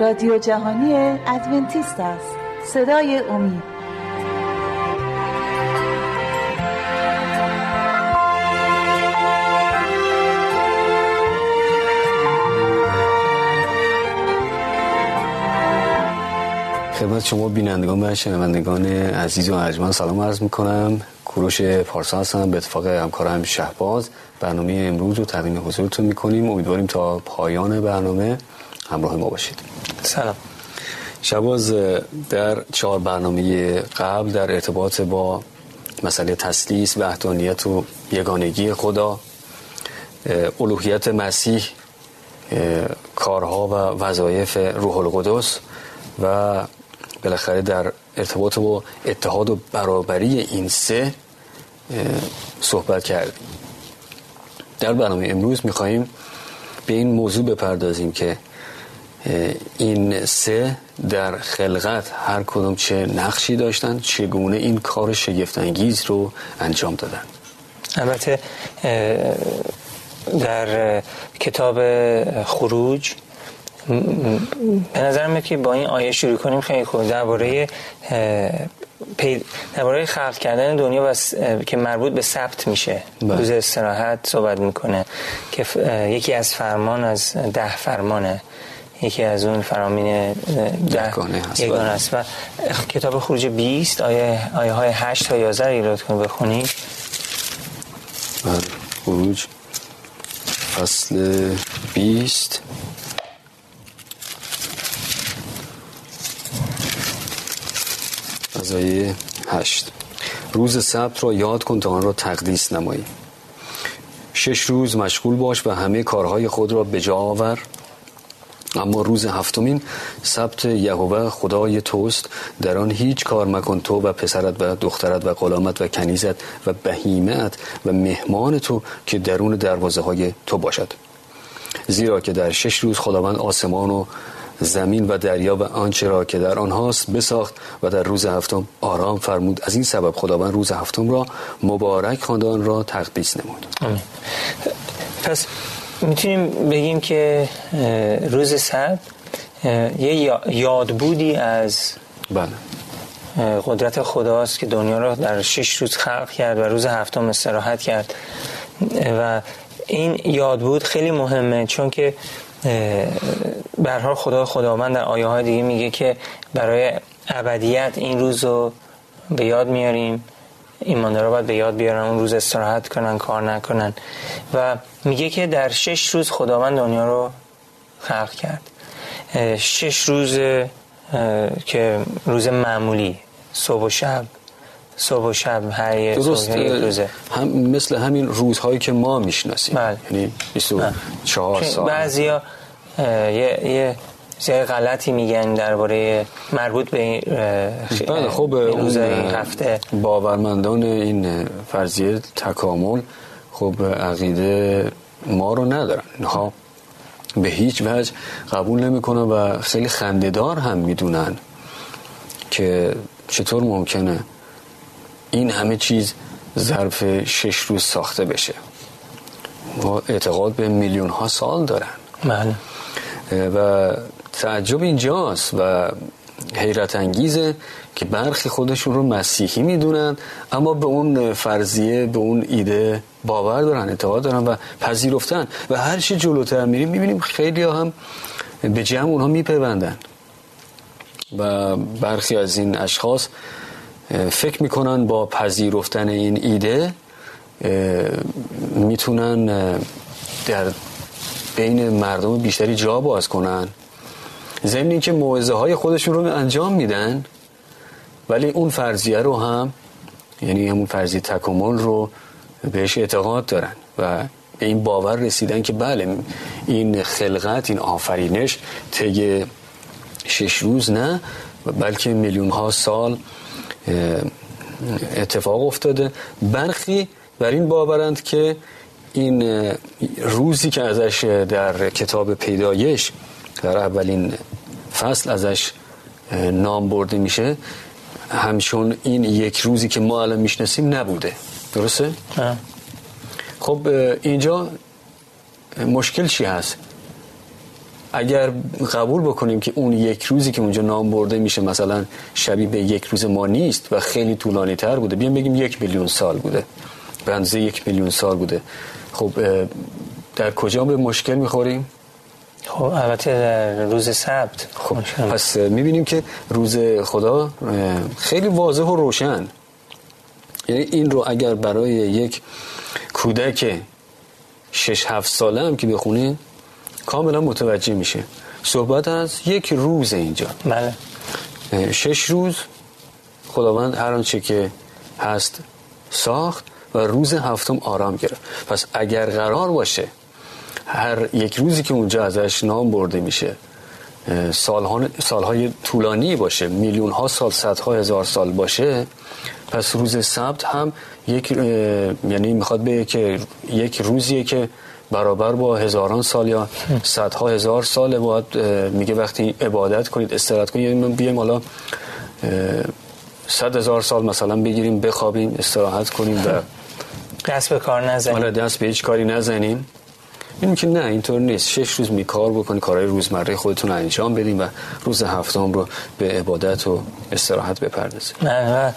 رادیو جهانی ادونتیست است. صدای امید. خدمت شما بینندگان و شنوندگان عزیز و ارجمند سلام عرض می‌کنم. کوروش پارسا هستم. به اتفاق همکارم شهباز برنامه امروز رو تقدیم حضورتون می‌کنیم. امیدواریم تا پایان برنامه همراه ما باشید. سلام. شباز در چهار برنامه قبل در ارتباط با مسئله تسلیس وحدانیت و یگانگی خدا الوهیت مسیح کارها و وظایف روح القدس و بالاخره در ارتباط با اتحاد و برابری این سه صحبت کردیم. در برنامه امروز میخواییم به این موضوع بپردازیم که این سه در خلقت هر کدوم چه نقشی داشتن چگونه این کار شگفتانگیز رو انجام دادن؟ البته در کتاب خروج به نظر میاد که با این آیه شروع کنیم خیلی خوب. درباره درباره خلق کردن دنیا بس که مربوط به ثبت میشه. بله. روز استراحت صحبت می‌کنه که یکی از فرمان از ده فرمانه. یکی از اون فرامین ده یگانه است و کتاب خروج 20 آیه, آیه های 8 تا 11 ایراد کن بخونید بله خروج. فصل 20 از آیه 8 روز سبت را یاد کن تا آن را تقدیس نمایی. شش روز مشغول باش و همه کارهای خود را به جا آور. اما روز هفتمین سبت یهوه خدای توست. در آن هیچ کار مکن تو و پسرت و دخترت و غلامت و کنیزت و بهیمت و مهمان تو که درون دروازه های تو باشد. زیرا که در شش روز خداوند آسمان و زمین و دریا و آنچه را که در آنهاست بساخت و در روز هفتم آرام فرمود. از این سبب خداوند روز هفتم را مبارک خواندان را تقدیس نمود. پس می‌تونیم بگیم که روز سبت یه یادبودی از بله. قدرت خداست که دنیا را در شش روز خلق کرد و روز هفتم استراحت کرد. و این یادبود خیلی مهمه چون که برها خدا خداوند در آیه های دیگه میگه که برای ابدیت این روز رو به یاد میاریم. ایماندارا باید به یاد بیارن اون روز استراحت کنن کار نکنن. و میگه که در شش روز خداوند دنیا رو خلق کرد. شش روز که روز معمولی صبح و شب. صبح و شب هر یه درست روزه هم مثل همین روزهایی که ما می‌شناسیم. بله. یعنی 24 ساعت بعضیا یه یه چیز غلطی میگن درباره مربوط به بله خب روز هفته؟ باورمندان این فرضیه تکامل خب عقیده ما رو ندارن. اینها به هیچ وجه قبول نمی‌کنن و خیلی خندهدار هم می‌دونن که چطور ممکنه این همه چیز ظرف شش روز ساخته بشه. و اعتقاد به میلیون ها سال دارن. بله. و تعجب اینجاست و حیرت انگیزه که برخی خودشون رو مسیحی می‌دونن اما به اون فرضیه به اون ایده باور دارن اعتقاد دارن و پذیرفتن. و هر چی جلوتر میریم می‌بینیم خیلی هم به جمع اونها میپیوندن. و برخی از این اشخاص فکر می‌کنن با پذیرفتن این ایده می‌تونن در بین مردم بیشتری جا باز کنن. ضمن اینکه موعظه های خودشون رو انجام میدن ولی اون فرضیه رو هم یعنی همون فرضیه تکامل رو بهش اعتقاد دارن و به این باور رسیدن که بله این خلقت این آفرینش طی شش روز نه بلکه میلیون ها سال اتفاق افتاده. برخی بر این باورند که این روزی که ازش در کتاب پیدایش در اولین فصل ازش نام برده میشه همچون این یک روزی که ما الان می‌شناسیم نبوده درسته؟ خب اینجا مشکل چی هست؟ اگر قبول بکنیم که اون یک روزی که اونجا نام برده میشه مثلا شبیه به یک روز ما نیست و خیلی طولانی تر بوده بیام بگیم یک میلیون سال بوده به یک میلیون سال بوده خب در کجا به مشکل می‌خوریم؟ خب البته روز سبت. خب پس می‌بینیم که روز خدا خیلی واضح و روشن. یعنی این رو اگر برای یک کودک شش هفت ساله هم که بخونین کاملا متوجه میشه. صحبت از یک روز اینجا. بله. شش روز خداوند هر آنچه که هست ساخت و روز هفتم آرام گرفت. پس اگر قرار باشه هر یک روزی که اونجا ازش نام برده میشه سالها سالهای طولانی باشه میلیون ها سال صدها هزار سال باشه پس روز سبت هم یک یعنی می‌خواد به که یک روزیه که برابر با هزاران سال یا صدها هزار سال باید میگه وقتی عبادت کنید استراحت کنید یعنی بیایم حالا صد هزار سال مثلا بگیریم بخوابیم استراحت کنیم و دست به کار نزنیم. حالا دست به هیچ کاری نزنیم. این که نه اینطور نیست. شش روز می کار بکنی کارهای روزمره خودتون انجام بدیم و روز هفتم رو به عبادت و استراحت بپردازیم نه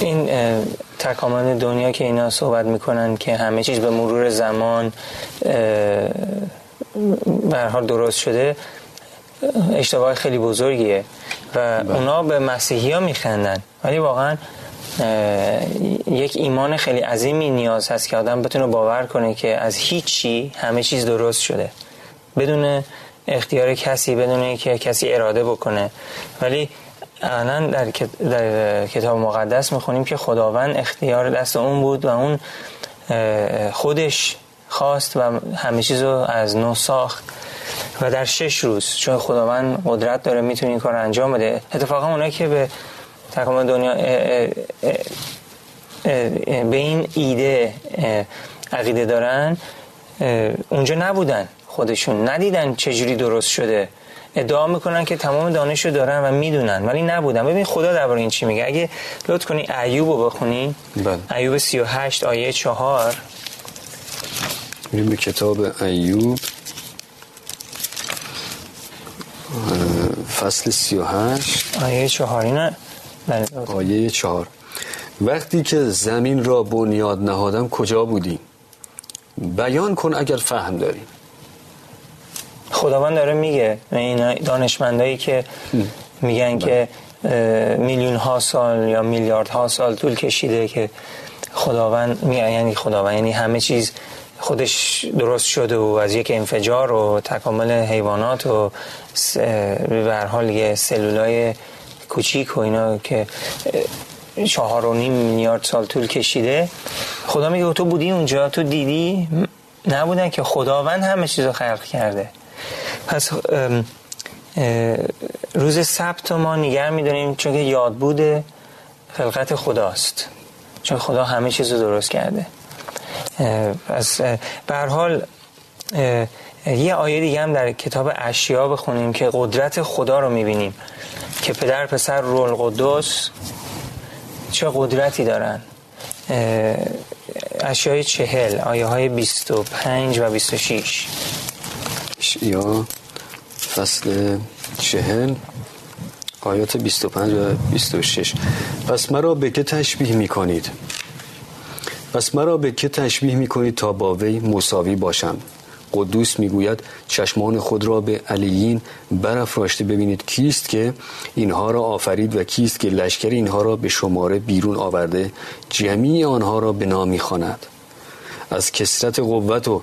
این تکامل دنیا که اینا صحبت می‌کنن که همه چیز به مرور زمان به حال درست شده اشتباه خیلی بزرگیه. و بله. اونا به مسیحی ها میخندن. ولی واقعا یک ایمان خیلی عظیمی نیاز هست که آدم بتونه باور کنه که از هیچی همه چیز درست شده. بدون اختیار کسی بدون که کسی اراده بکنه. ولی الان در, در کتاب مقدس می‌خونیم که خداوند اختیار دست اون بود و اون خودش خواست و همه چیز رو از نو ساخت. و در شش روز چون خداوند قدرت داره می‌تونه این کار انجام بده. اتفاقا اونایی که به تکامل دنیا به این ایده عقیده دارن. اونجا نبودن خودشون. ندیدن چجوری درست شده. ادعا می‌کنن که تمام دانش رو دارن و می‌دونن ولی نبودن. ببین خدا درباره این چی میگه. اگه لطف کنی ایوب رو بخونی. بله. ایوب 38 آیه 4 میریم به کتاب ایوب. فصل 38 آیه 4 اینه. آیه 4 وقتی که زمین را بنیاد نهادم کجا بودی؟ بیان کن اگر فهم داری. خداوند داره میگه این دانشمندایی که میگن که میلیون ها سال یا میلیارد ها سال طول کشیده که خداوند میگن یعنی خداوند یعنی همه چیز خودش درست شده و از یک انفجار و تکامل حیوانات و به حال یه سلولای کوچیک و اینا که چهار و نیم میلیارد سال طول کشیده. خدا میگه تو بودی اونجا؟ تو دیدی؟ نبودن که خداوند همه چیز رو خلق کرده. پس روز سبت ما نگر می‌دونیم چون که یاد بوده خلقت خداست. چون خدا همه چیز رو درست کرده. پس حال یه آیه دیگه هم در کتاب اشیا بخونیم که قدرت خدا رو می‌بینیم. که پدر پسر رول قدس چه قدرتی دارن. اشیای چهل آیه های بیست و پنج و بیست و شیش یا فصل چهل آیات 25 و 26 پس مرا به که تشبیه می کنید پس مرا به که تشبیه می کنید تا با وی مساوی باشم؟ قدوس می‌گوید چشمان خود را به علیین برافراشته ببینید. کیست که اینها را آفرید و کیست که لشکر اینها را به شماره بیرون آورده جمعی آنها را به نام می‌خواند. از کسرت قوت و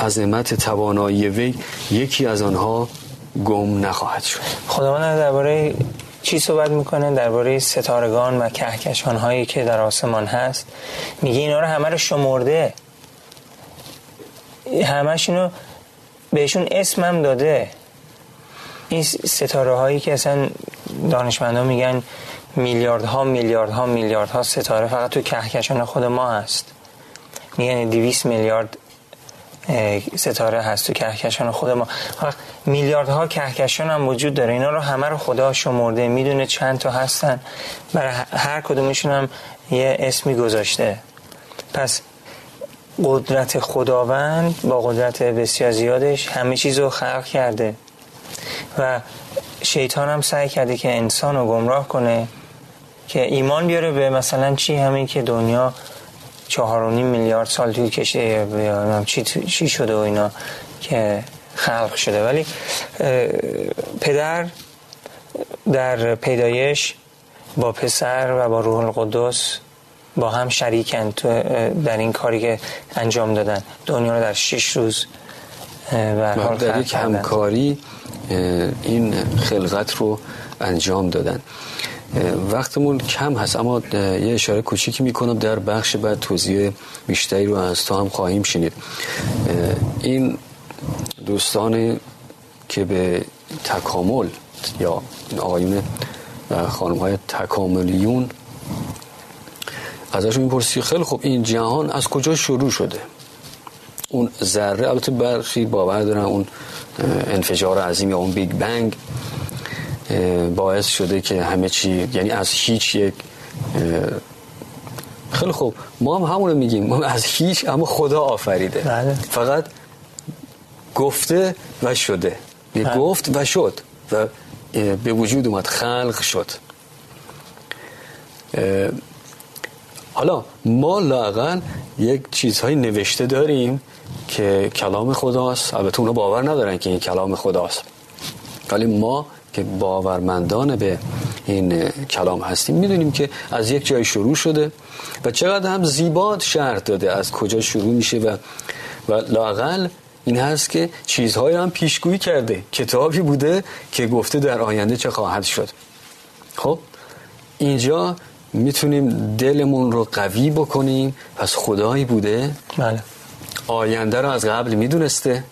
عظمت توانایی وی یکی از آنها گم نخواهد شد. خداوند درباره چی صحبت می‌کنه؟ درباره ستارگان و کهکشان هایی که در آسمان هست. میگه اینا رو همه رو شمرده. همشونو بهشون اسمم داده. این ستاره هایی که اصلا دانشمندا میگن میلیاردها میلیاردها میلیاردها ستاره فقط تو کهکشان خود ما هست. میگن 200 میلیارد ستاره هست تو کهکشان خود ما. میلیاردها کهکشان هم وجود داره. اینا رو همه رو خدا شمرده می‌دونه چند تا هستن. برای هر کدومشون هم یه اسمی گذاشته. پس قدرت خداوند با قدرت بسیار زیادش همه چیز رو خلق کرده. و شیطان هم سعی کرده که انسان رو گمراه کنه که ایمان بیاره به مثلا چی همین که دنیا چهار میلیارد سال توی کشه چی, چی شده و اینا که خلق شده. ولی پدر در پیدایش با پسر و با روح القدس با هم شریکن در این کاری که انجام دادن. دنیا رو در شش روز و در یک همکاری این خلقت رو انجام دادن. وقتمون کم هست اما یه اشاره کوچیکی می‌کنم در بخش بعد توضیح بیشتری رو از تو هم خواهیم شنید. این دوستان که به تکامل یا آقایون و خانم های تکاملیون ازشون می‌پرسی خیلی خوب این جهان از کجا شروع شده؟ اون ذره البته برخی باور دارن اون انفجار عظیم یا اون بیگ بنگ باعث شده که همه چی یعنی از هیچ یک خیلی خوب. ما هم همونو میگیم. ما از هیچ اما خدا آفریده. بله. فقط گفته و شده. بله. گفت و شد و به وجود اومد خلق شد. حالا ما لاقل یک چیزهای نوشته داریم که کلام خداست. البته اونا باور ندارن که این کلام خداست. ولی ما که باورمندان به این کلام هستیم می‌دونیم که از یک جای شروع شده و چقدر هم زیباد شرح داده از کجا شروع میشه و و لاقل این هست که چیزهایی هم پیشگویی کرده کتابی بوده که گفته در آینده چه خواهد شد. خب اینجا می‌تونیم دلمون رو قوی بکنیم. پس خدایی بوده. بله. آینده رو از قبل می‌دونسته.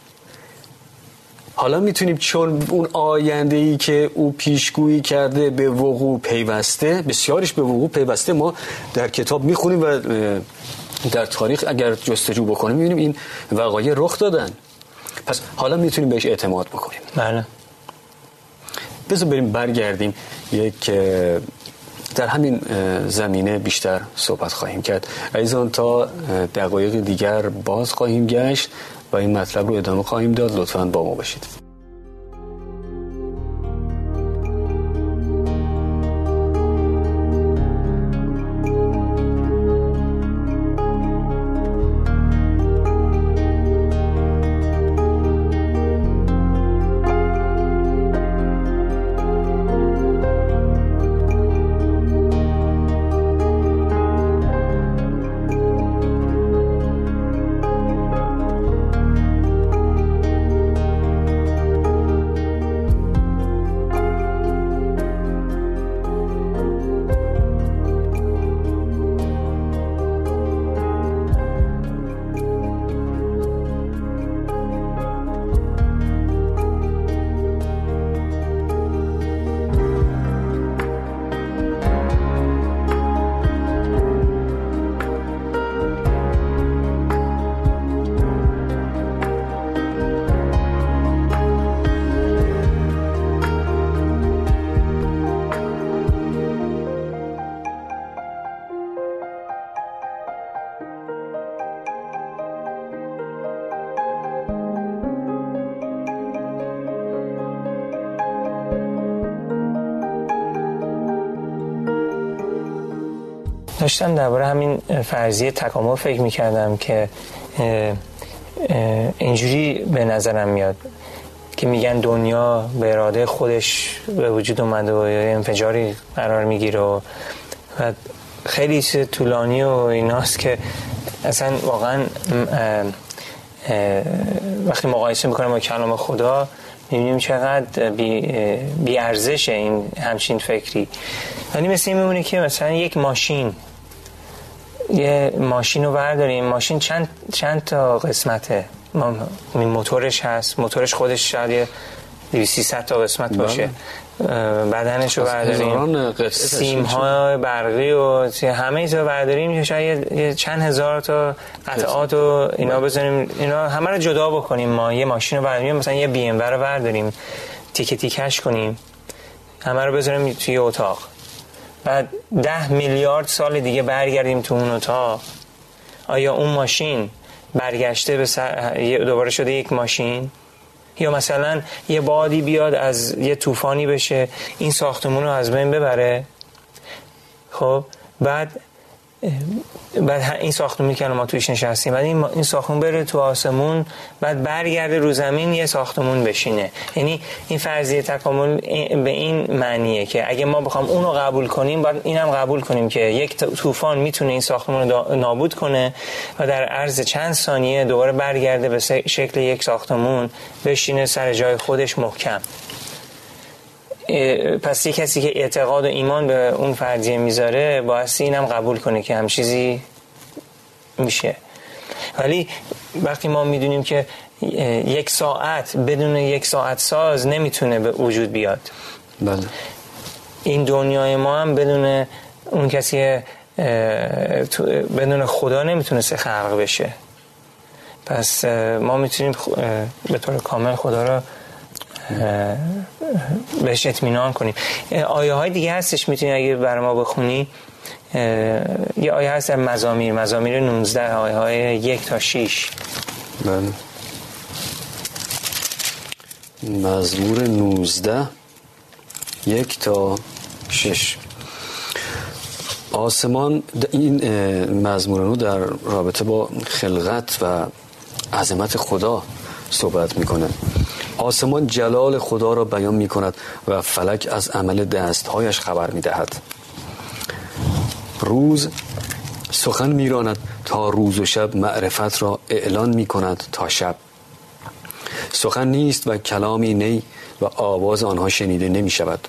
حالا می‌تونیم چون اون آینده ای که او پیشگویی کرده به وقوع پیوسته بسیارش به وقوع پیوسته ما در کتاب می‌خونیم و در تاریخ اگر جستجو بکنیم می‌بینیم این وقایع رخ دادن. پس حالا می‌تونیم بهش اعتماد بکنیم. بله. بذار بریم برگردیم. یک در همین زمینه بیشتر صحبت خواهیم کرد. ایزان تا دقایق دیگر باز خواهیم گشت و این مطلب رو ادامه خواهیم داد. لطفا با ما باشید. داشتم درباره همین فرضیه تکامل فکر می‌کردم که اینجوری به نظرم میاد که میگن دنیا به اراده خودش به وجود اومده و انفجاری قرار می‌گیره و خیلی طولانی و ایناست که اصلا واقعا وقتی مقایسه می‌کنم با کلام خدا می‌بینیم چقدر بی, بی ارزش این همچین فکری. ولی مثل این میمونه که مثلا یک ماشین یه ماشین رو برداریم. ماشین چند, چند تا قسمته؟ ما موتورش هست. موتورش خودش شاید یه 200 تا قسمت باشه. بله. بدنش رو برداریم. سیم های برقی و همه ایزا برداریم. شاید یه چند هزار تا قطعات و اینا بزنیم. اینا همه رو جدا بکنیم. ما یه ماشین رو برداریم. مثلا یه بی ام رو برداریم. تیکه تیکش کنیم. همه رو بذاریم توی اتاق. بعد ده میلیارد سال دیگه برگردیم تو اون اتاق. آیا اون ماشین برگشته به دوباره شده یک ماشین؟ یا مثلا یه بادی بیاد از یه طوفانی بشه این ساختمون رو از بین ببره؟ خب بعد بعد این ساختمونی که ما توش نشستیم بعد این, ساختمون بره تو آسمون بعد برگرده رو زمین یه ساختمون بشینه. یعنی این فرضیه تکامل به این معنیه که اگه ما بخوام اون رو قبول کنیم باید این هم قبول کنیم که یک طوفان می‌تونه این ساختمون رو نابود کنه و در عرض چند ثانیه دوباره برگرده به شکل یک ساختمون بشینه سر جای خودش محکم. پس یه کسی که اعتقاد و ایمان به اون فرضیه می‌ذاره باعث اینم قبول کنه که هم چیزی میشه. ولی وقتی ما می‌دونیم که یک ساعت بدون یک ساعت ساز نمی‌تونه به وجود بیاد. بله. این دنیای ما هم بدون اون کسی بدون خدا نمی‌تونسته خلق بشه. پس ما می‌تونیم به طور کامل خدا را بهش اطمینان کنیم. آیه های دیگه هستش می‌تونی اگه برای ما بخونی یه آیه هست مزامیر. مزامیر 19 آیه های یک تا 6 بله مزمور 19 یک تا 6 آسمان این مزمور در رابطه با خلقت و عظمت خدا صحبت می‌کنه. آسمان جلال خدا را بیان می کند و فلک از عمل دستهایش خبر می دهد. روز سخن میراند تا روز و شب معرفت را اعلان می کند تا شب. سخن نیست و کلامی نی و آواز آنها شنیده نمی شود.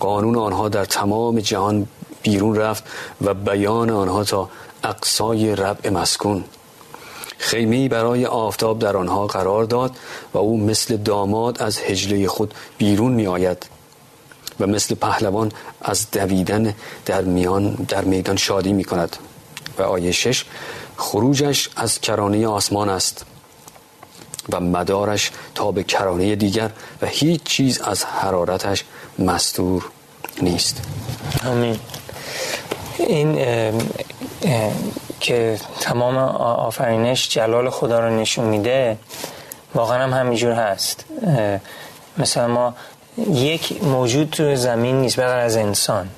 قانون آنها در تمام جهان بیرون رفت و بیان آنها تا اقصای ربع مسکون. خیمه برای آفتاب در آنها قرار داد و او مثل داماد از هجله خود بیرون می آید و مثل پهلوان از دویدن در میان در میدان شادی می کند و آیه شش خروجش از کرانه آسمان است و مدارش تا به کرانه دیگر و هیچ چیز از حرارتش مستور نیست. آمین. این که تمام آفرینش جلال خدا رو نشون میده واقعا هم همینجور هست. مثلا ما یک موجود تو زمین نیست بغیر از انسان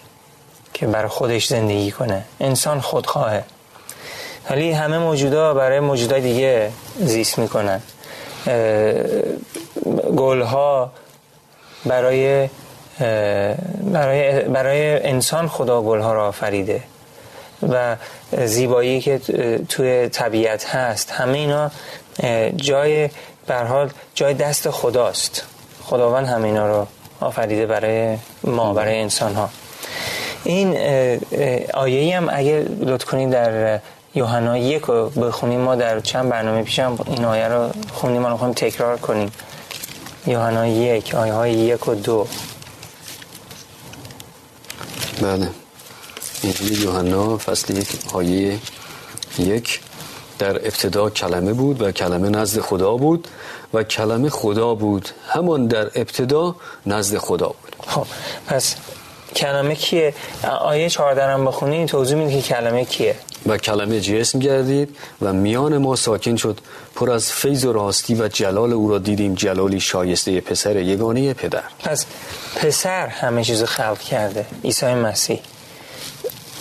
که برای خودش زندگی کنه. انسان خودخواهه. ولی همه موجودا برای موجودای دیگه زیست می‌کنن. گلها برای برای برای انسان خدا گلها را آفریده. و زیبایی که توی طبیعت هست. همه اینا جای حال جای دست خداست. خداوند همه اینا رو آفریده برای ما برای انسان ها این آیه هم اگه لطف کنید در یوحنا یک رو بخونیم. ما در چند برنامه پیشم این آیه رو خونیم ما رو تکرار کنیم. یوحنا یک آیه های یک و دو. بله. انجیل یوحنا فصل یک آیه یک در ابتدا کلمه بود و کلمه نزد خدا بود و کلمه خدا بود. همان در ابتدا نزد خدا بود. خب پس کلمه کیه؟ آیه 14 هم بخونی توضیح میده که کلمه کیه. و کلمه جسم گردید و میان ما ساکن شد. پر از فیض و راستی و جلال او را دیدیم جلالی شایسته پسر یگانه پدر. پس پسر همه چیز خلق کرده عیسی مسیح.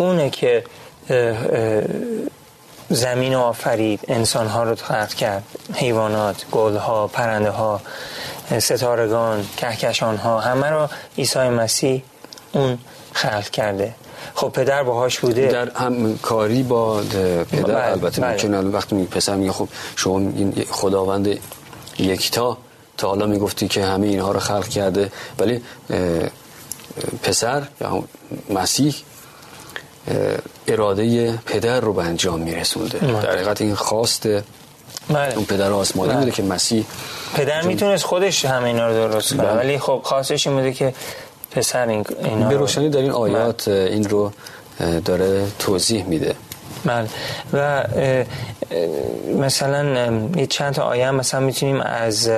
اونه که زمین آفرید انسان ها رو خلق کرد حیوانات گل ها پرنده ها ستارگان کهکشان ها همه رو عیسی مسیح اون خلق کرده خب پدر باهاش بوده در همکاری با پدر بله، البته بله. وقتی می پسر میگه خب شما این خداوند یکتا تا حالا می‌گفتی که همه اینها رو خلق کرده ولی پسر یا مسیح اراده پدر رو به انجام میرسونده بله. در حقیقت این خواست بله. اون پدر آسمانی بله. بوده که مسیح پدر می‌تونست خودش همه اینا رو درست کنه بله. ولی خب خواستش این بوده که پسر این اینا به روشنی در این آیات بله. این رو داره توضیح میده بله و مثلا یه چند تا آیه مثلا می‌تونیم از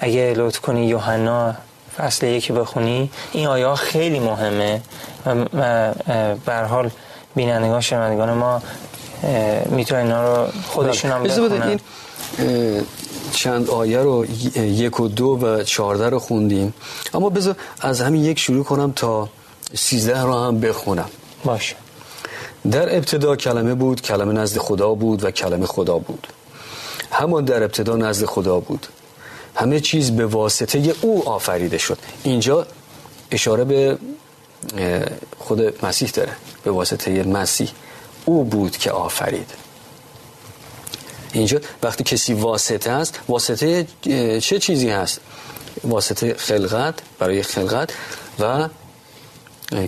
اگه لطف کنی یوحنا فصل یکی بخونی این آیه خیلی مهمه و به حال بینندگان شنوندگان ما می‌تونه اینا رو خودشون هم بخونن. این چند آیه رو یک و دو و چارده رو خوندیم. اما بذار از همین یک شروع کنم تا سیزده رو هم بخونم. باشه. در ابتدا کلمه بود کلمه نزد خدا بود و کلمه خدا بود. همان در ابتدا نزد خدا بود. همه چیز به واسطه او آفریده شد. اینجا اشاره به خود مسیح داره. به واسطه مسیح او بود که آفرید. اینجا وقتی کسی واسطه است واسطه چه چیزی هست؟ واسطه خلقت برای خلقت و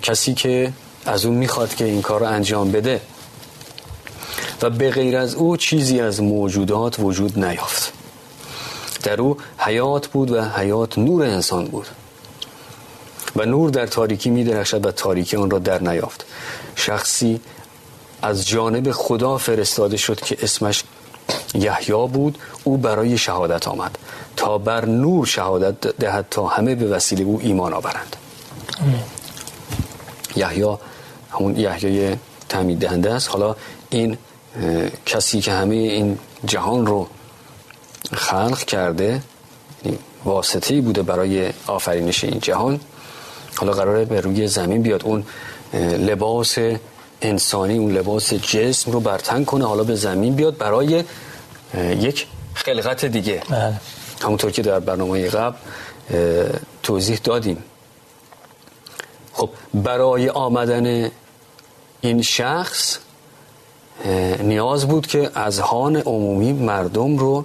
کسی که از اون می‌خواد که این کار رو انجام بده. و به غیر از او چیزی از موجودات وجود نیافت. در او حیات بود و حیات نور انسان بود. و نور در تاریکی می درخشد و تاریکی آن را در نیافت. شخصی از جانب خدا فرستاده شد که اسمش یحیی بود. او برای شهادت آمد. تا بر نور شهادت دهد تا همه به وسیله او ایمان آورند. یحیی همون یحیی تعمید دهنده است. حالا این کسی که همه این جهان رو خلق کرده یعنی واسطه بوده برای آفرینش این جهان. حالا قراره به روی زمین بیاد اون لباس انسانی اون لباس جسم رو برتن کنه حالا به زمین بیاد برای یک خلقت دیگه. بله. همونطور که در برنامه قبل توضیح دادیم. خب برای آمدن این شخص نیاز بود که از هان عمومی مردم رو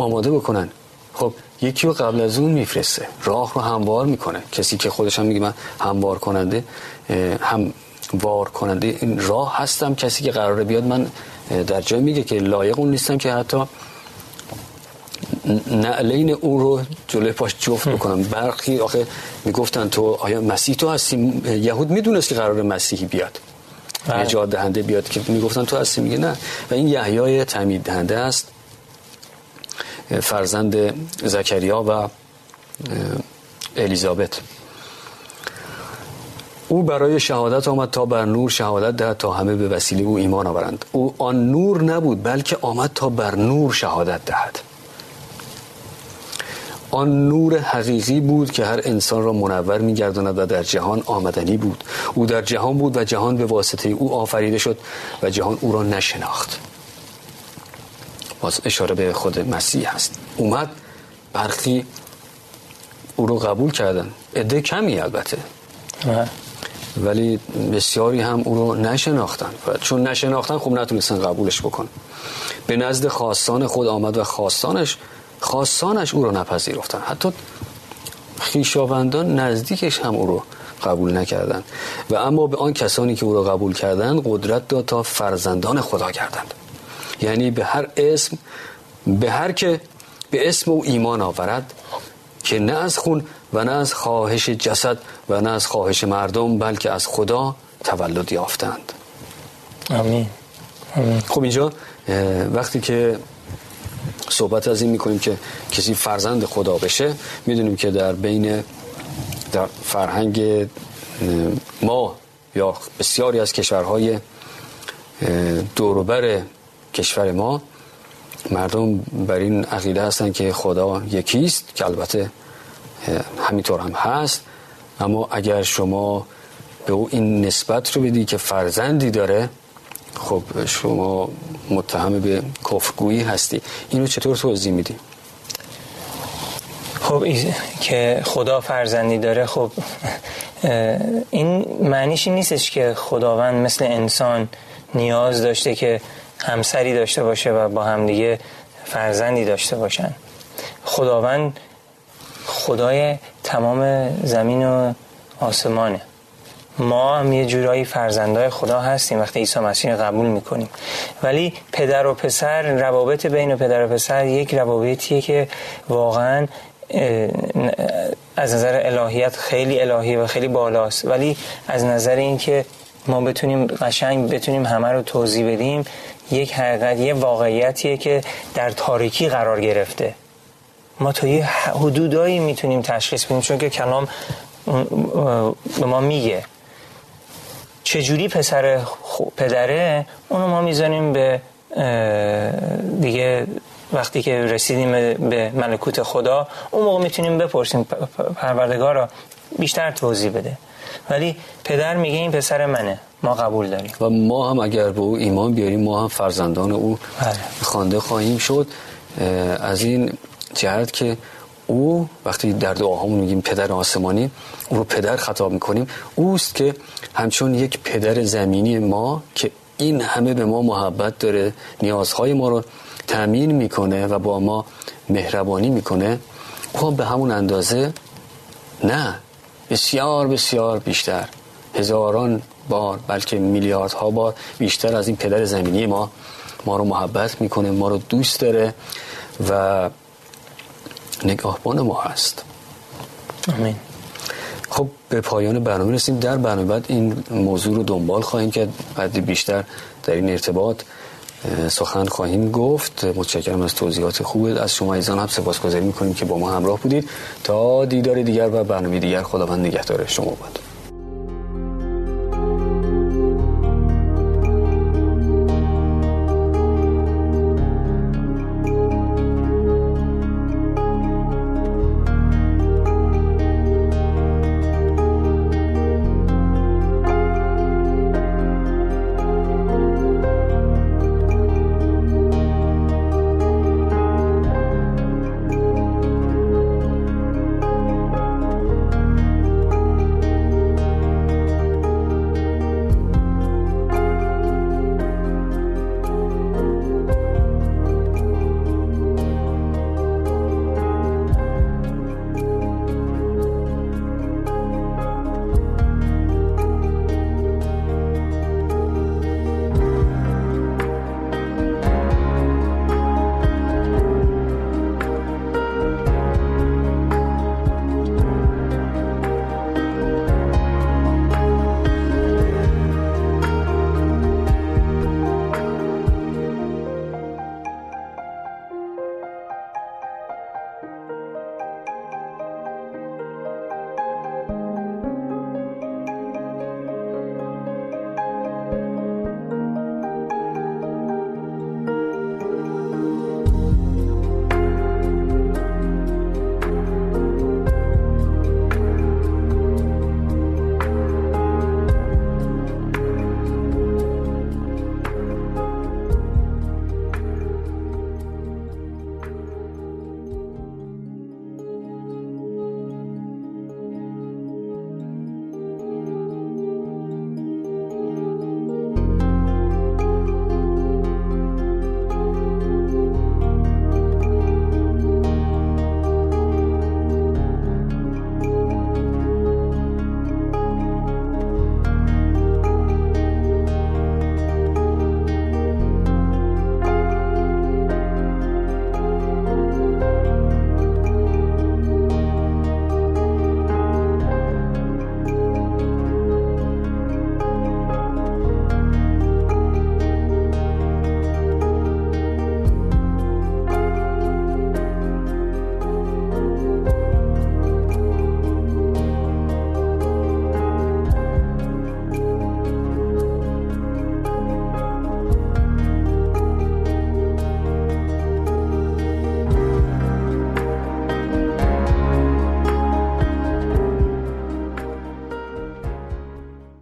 آماده بکنن. خب یکی رو قبل از اون میفرسته. راه رو هموار می‌کنه. کسی که خودش هم میگه من هموار کننده هم وار کننده این راه هستم. کسی که قراره بیاد من در جای میگه که لایق اون نیستم که حتی نعلین اون رو جلوی پاش جفت بکنم. برخی آخه می‌گفتن تو آیا مسیح تو هستی؟ یهود می‌دونست که قرار مسیحی بیاد. بله. نجات دهنده بیاد که می‌گفتن تو هستی؟ میگه نه. و این یحیای تعمید دهنده است. فرزند زکریا و الیزابت. او برای شهادت آمد تا بر نور شهادت دهد تا همه به وسیله او ایمان آورند. او آن نور نبود بلکه آمد تا بر نور شهادت دهد. آن نور حقیقی بود که هر انسان را منور میگرداند و در جهان آمدنی بود. او در جهان بود و جهان به واسطه او آفریده شد و جهان او را نشناخت. باز اشاره به خود مسیح هست. اومد برخی او رو قبول کردن. عده کمی البته. ولی بسیاری هم او رو نشناختن. و چون نشناختن خب نتونستن قبولش بکن. به نزد خواستان خود آمد و خواستانش خواستانش او رو نپذیرفتن. حتی خیشاوندان نزدیکش هم او رو قبول نکردند و اما به آن کسانی که او را قبول کردند قدرت داد تا فرزندان خدا کردند یعنی به هر اسم به هر که به اسم او ایمان آورد که نه از خون و نه از خواهش جسد و نه از خواهش مردم بلکه از خدا تولد یافتند آمین, آمین. خب اینجا وقتی که صحبت از این می‌کنیم که کسی فرزند خدا بشه می‌دونیم که در بین در فرهنگ ما یا بسیاری از کشورهای دوروبر کشور ما مردم بر این عقیده هستن که خدا یکیست که البته همینطور هم هست اما اگر شما به او این نسبت رو بدی که فرزندی داره خب شما متهم به کفرگویی هستی اینو چطور توضیح میدی؟ خب که خدا فرزندی داره خب این معنیش نیستش که خداوند مثل انسان نیاز داشته که همسری داشته باشه و با همدیگه فرزندی داشته باشن. خداوند خدای تمام زمین و آسمانه. ما هم یه جورایی فرزندای خدا هستیم وقتی عیسی مسیح قبول می‌کنیم. ولی پدر و پسر روابط بین پدر و پسر یک روابطیه که واقعا از نظر الهیت خیلی الهی و خیلی بالاست. ولی از نظر اینکه ما بتونیم قشنگ بتونیم همه رو توضیح بدیم یک حقیقت یه واقعیتیه که در تاریکی قرار گرفته. ما تا یه حدودایی می‌تونیم تشخیص بدیم چون که کلام به ما میگه. چجوری پسر پدره؟ اونو ما می‌زنیم به دیگه وقتی که رسیدیم به ملکوت خدا اون موقع می‌تونیم بپرسیم پروردگار را بیشتر توضیح بده. ولی پدر میگه این پسر منه. ما قبول داریم. و ما هم اگر به او ایمان بیاریم ما هم فرزندان او بله. خوانده خواهیم شد. از این جهت که او وقتی در دعاهامون میگیم پدر آسمانی او رو پدر خطاب می‌کنیم. اوست که همچون یک پدر زمینی ما که این همه به ما محبت داره نیازهای ما رو تأمین می‌کنه و با ما مهربانی می‌کنه او به همون اندازه نه. بسیار بسیار بیشتر. هزاران بار بلکه میلیاردها بار بیشتر از این پدر زمینی ما. ما رو محبت می‌کنه ما رو دوست داره و نگاهبان ما هست. آمین. خب به پایان برنامه رسیم. در برنامه بعد این موضوع رو دنبال خواهیم کرد. بعد بیشتر در این ارتباط سخن خواهیم گفت. متشکرم از توضیحات خوب از شما ایزان هم سپاسگزاری می‌کنیم که با ما همراه بودید. تا دیدار دیگر و برنامه دیگر خداوند نگهدار شما بود